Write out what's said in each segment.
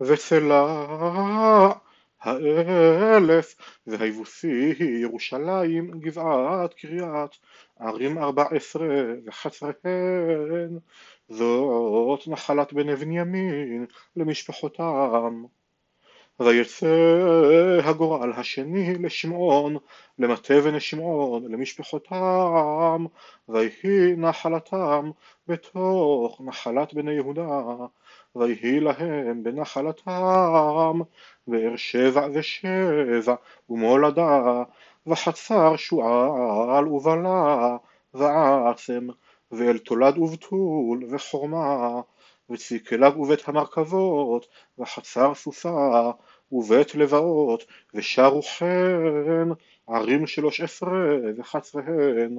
וצלה האלף והיבוסי ירושלים גבעת קריית ערים ארבע עשרה וחצריהן. זאת נחלת בני בנימין למשפחותם ויצא הגורל השני לשמעון למטה בני למשפחותם ויהי נחלתם בתוך נחלת בני יהודה ויהי להם בנחלתם באר שבע ושבע ומולדה וחצר שועל ובלה ועצם ואל תולד ובתול וחורמה וציקלג ובית המרכבות וחצר סוסה ובית לבאות ושרו חן ערים שלוש עשרה וחצריהן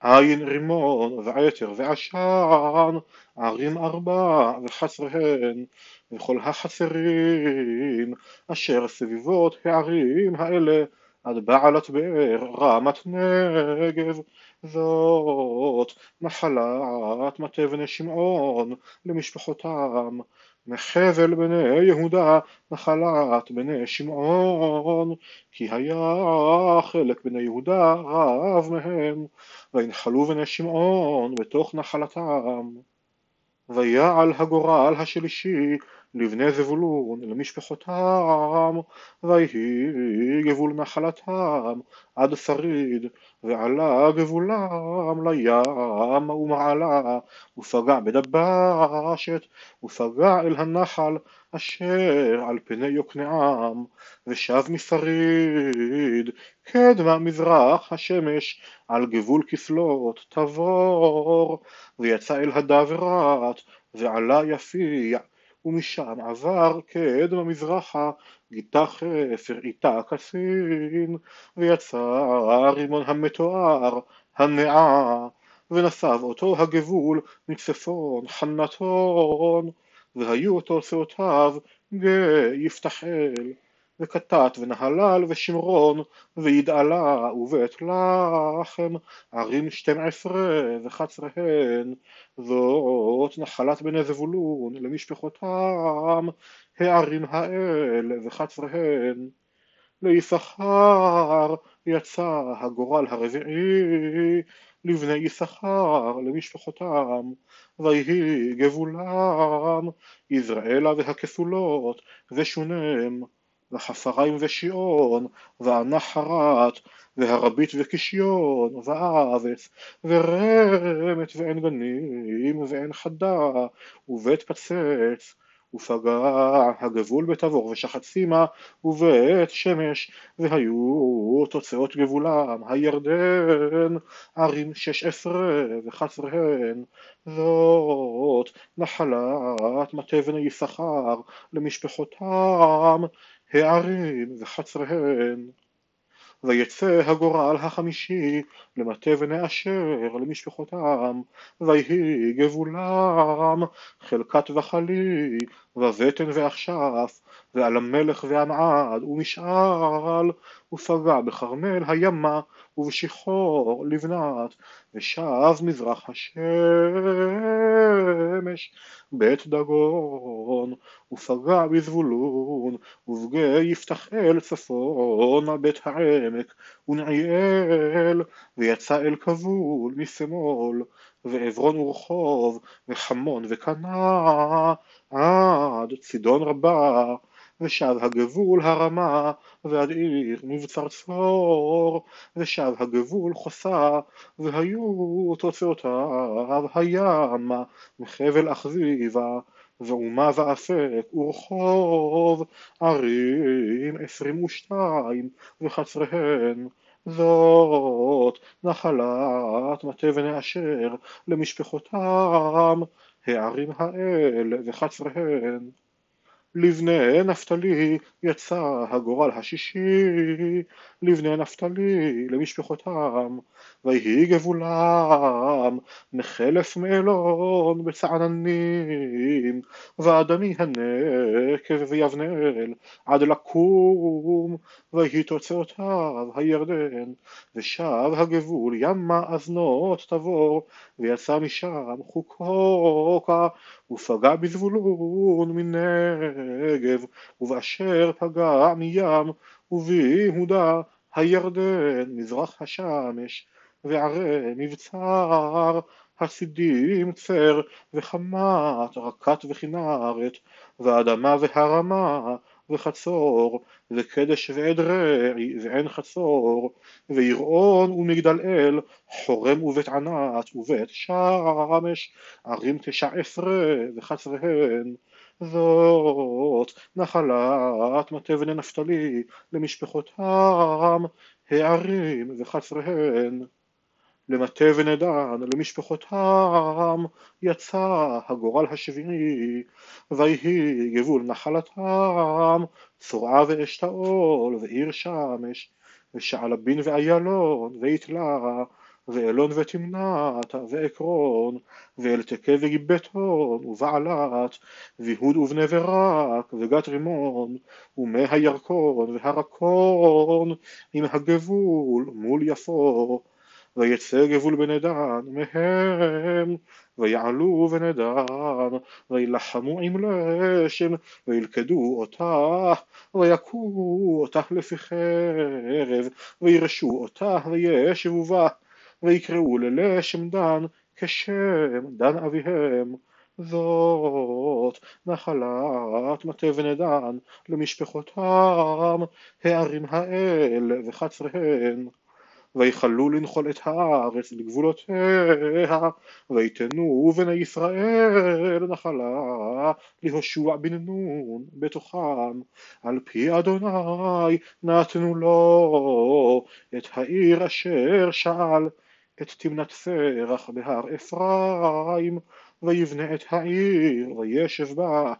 עין רימון ועתר ועשן ערים ארבע וחצריהן וכל החצרים אשר סביבות הערים האלה עד בעלת באר רמת נגב זאת נחלת מטה בני שמעון למשפחותם. מחבל בני יהודה נחלת בני שמעון כי היה חלק בני יהודה רב מהם. וינחלו בני שמעון בתוך נחלתם. ויעל הגורל השלישי לבני זבולון למשפחותם ויהי גבול נחלתם עד שריד ועלה גבולם לים ומעלה ופגע בדבשת ופגע אל הנחל אשר על פני יוקנעם ושב משריד קדמה מזרח השמש על גבול כסלות תבור ויצא אל הדברת ועלה יפיע ומשם עבר קדמה מזרחה גיתה חפר איתה כסין ויצא רימון המתואר הנעה ונסב אותו הגבול מצפון חנתון והיו תוצאותיו יפתחאל וקטט ונהלל ושמרון וידעלה ובית לחם ערים שתים עשרה וחצריהן זאת נחלת בני זבולון למשפחותם הערים האל וחצריהן. ליששכר יצא הגורל הרביעי לבני יששכר למשפחותם ויהי גבולם יזרעאלה והכסולות ושונם וחפריים ושיעון והנחרת והרבית וקישיון ואבס ורמת ועין גנים ועין חדה ובית פצץ ופגע הגבול בתבור ושחצימה ובית שמש והיו תוצאות גבולם הירדן ערים שש עשרה וחצריהן זאת נחלת מטה בני יששכר למשפחותם הערים וחצריהן. ויצא הגורל החמישי למטה בני אשר למשפחותם ויהי גבולם חלקת וחלי ובטן ואכשף ועל המלך ועמעד ומשעל ופגע בכרמל הימה ובשחור לבנת ושב מזרח השמש בית דגון ופגע בזבולון ובגי יפתחאל צפון בית העמק ונעיאל ויצא אל כבול משמאל ועברון ורחוב וחמון וקנה עד צידון רבה ושב הגבול הרמה ועד עיר מבצר צור ושב הגבול חוסה והיו תוצאותיו הימה מחבל אכזיבה ואומה ואפק ורחוב ערים עשרים ושתיים וחצריהן זאת נחלת מטה בני אשר למשפחותם הערים האל וחצריהן לבני נפתלי יצא הגורל השישי לבני נפתלי למשפחותם ויהי גבולם מחלף מאלון בצעננים ועדני הנקב ויבנאל עד לקום ויהי תוצאותיו הירדן ושב הגבול ימה אזנות תבור ויצא משם חוקוקה ופגע בזבולון מנגב, ובאשר פגע מים, וביהודה הירדן מזרח השמש, וערי מבצר, הסידים צר, וחמת רקת וכנרת, ואדמה והרמה, וחצור, וקדש ועדרי, ועין חצור, ויראון ומגדל אל, חורם ובית ענת, ובית שמש, ערים תשע עשרה וחצריהן. זאת נחלת מטה בני נפתלי למשפחותם, הערים וחצריהן. למטה ונדן למשפחותם יצא הגורל השביעי ויהי גבול נחלתם צורעה ואשתאול ועיר שמש ושעלבין ואיילון ויתלה ואלון ותמנת ועקרון ואלתקה וגיבטון ובעלת ויהוד ובני ברק וגת רימון ומי הירקון והרקון עם הגבול מול יפו ויצא גבול בני דן מהם, ויעלו בני דן, וילחמו עם לשם, וילכדו אותה, ויכו אותה לפי חרב, וירשו אותה, וישבו בה, ויקראו ללשם דן, כשם דן אביהם. זאת נחלת מטה בני דן למשפחותם, הערים האל וחצריהן. ויכלו לנחול את הארץ לגבולותיה, ויתנו בני ישראל נחלה להושע בן נון בתוכם, על פי אדוני נתנו לו את העיר אשר שאל, את תמנת פרח בהר אפרים, ויבנה את העיר וישב בה